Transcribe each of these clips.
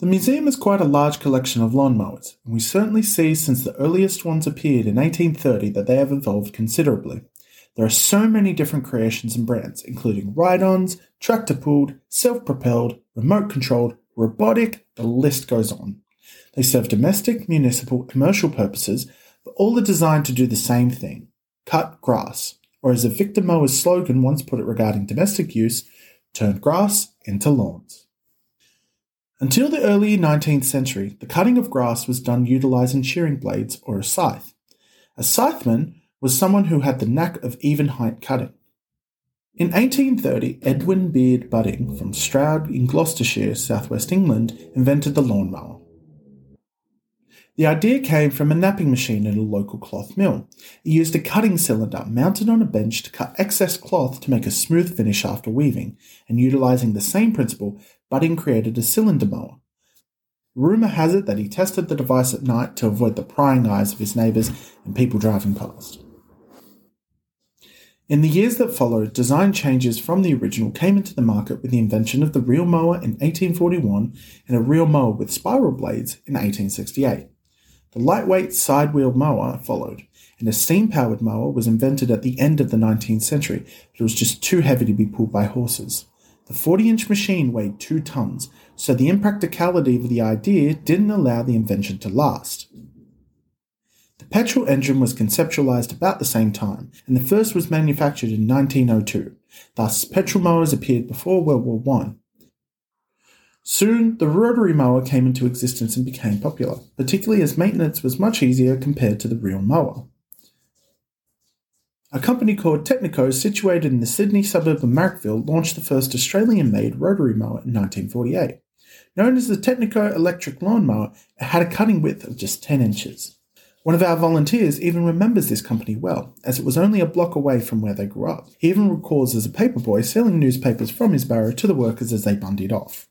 The museum has quite a large collection of lawnmowers, and we certainly see since the earliest ones appeared in 1830 that they have evolved considerably. There are so many different creations and brands, including ride ons, tractor pulled, self propelled, remote controlled, robotic, the list goes on. They serve domestic, municipal, commercial purposes, but all are designed to do the same thing cut grass, or as a Victa Mower's slogan once put it regarding domestic use, turn grass into lawns. Until the early 19th century, the cutting of grass was done utilizing shearing blades or a scythe. A scytheman was someone who had the knack of even height cutting. In 1830, Edwin Beard Budding from Stroud in Gloucestershire, southwest England, invented the lawnmower. The idea came from a napping machine in a local cloth mill. It used a cutting cylinder mounted on a bench to cut excess cloth to make a smooth finish after weaving, and utilizing the same principle, Budding created a cylinder mower. Rumour has it that he tested the device at night to avoid the prying eyes of his neighbours and people driving past. In the years that followed, design changes from the original came into the market with the invention of the reel mower in 1841 and a reel mower with spiral blades in 1868. The lightweight side wheel mower followed, and a steam powered mower was invented at the end of the 19th century, but it was just too heavy to be pulled by horses. The 40 inch machine weighed 2 tons, so the impracticality of the idea didn't allow the invention to last. The petrol engine was conceptualized about the same time, and the first was manufactured in 1902. Thus, petrol mowers appeared before World War I. Soon, the rotary mower came into existence and became popular, particularly as maintenance was much easier compared to the reel mower. A company called Technico, situated in the Sydney suburb of Marrickville, launched the first Australian made rotary mower in 1948. Known as the Technico electric lawn mower, it had a cutting width of just 10 inches. One of our volunteers even remembers this company well, as it was only a block away from where they grew up. He even recalls as a paperboy selling newspapers from his barrow to the workers as they bundied off.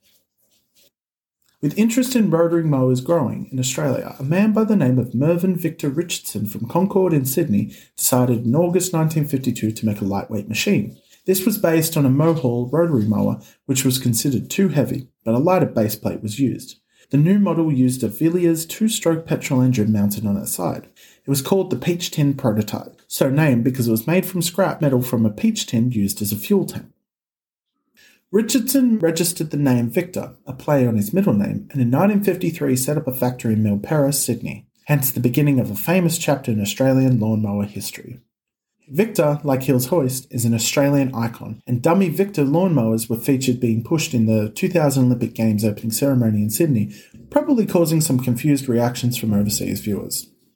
With interest in rotary mowers growing in Australia, a man by the name of Mervyn Victor Richardson from Concord in Sydney decided in August 1952 to make a lightweight machine. This was based on a Mohall rotary mower, which was considered too heavy, but a lighter base plate was used. The new model used a Villiers two stroke petrol engine mounted on its side. It was called the Peach Tin Prototype, so named because it was made from scrap metal from a peach tin used as a fuel tank. Richardson registered the name Victa, a play on his middle name, and in 1953 set up a factory in Milperra, Sydney, hence the beginning of a famous chapter in Australian lawnmower history. Victa, like Hills Hoist, is an Australian icon, and dummy Victa lawnmowers were featured being pushed in the 2000 Olympic Games opening ceremony in Sydney, probably causing some confused reactions from overseas viewers.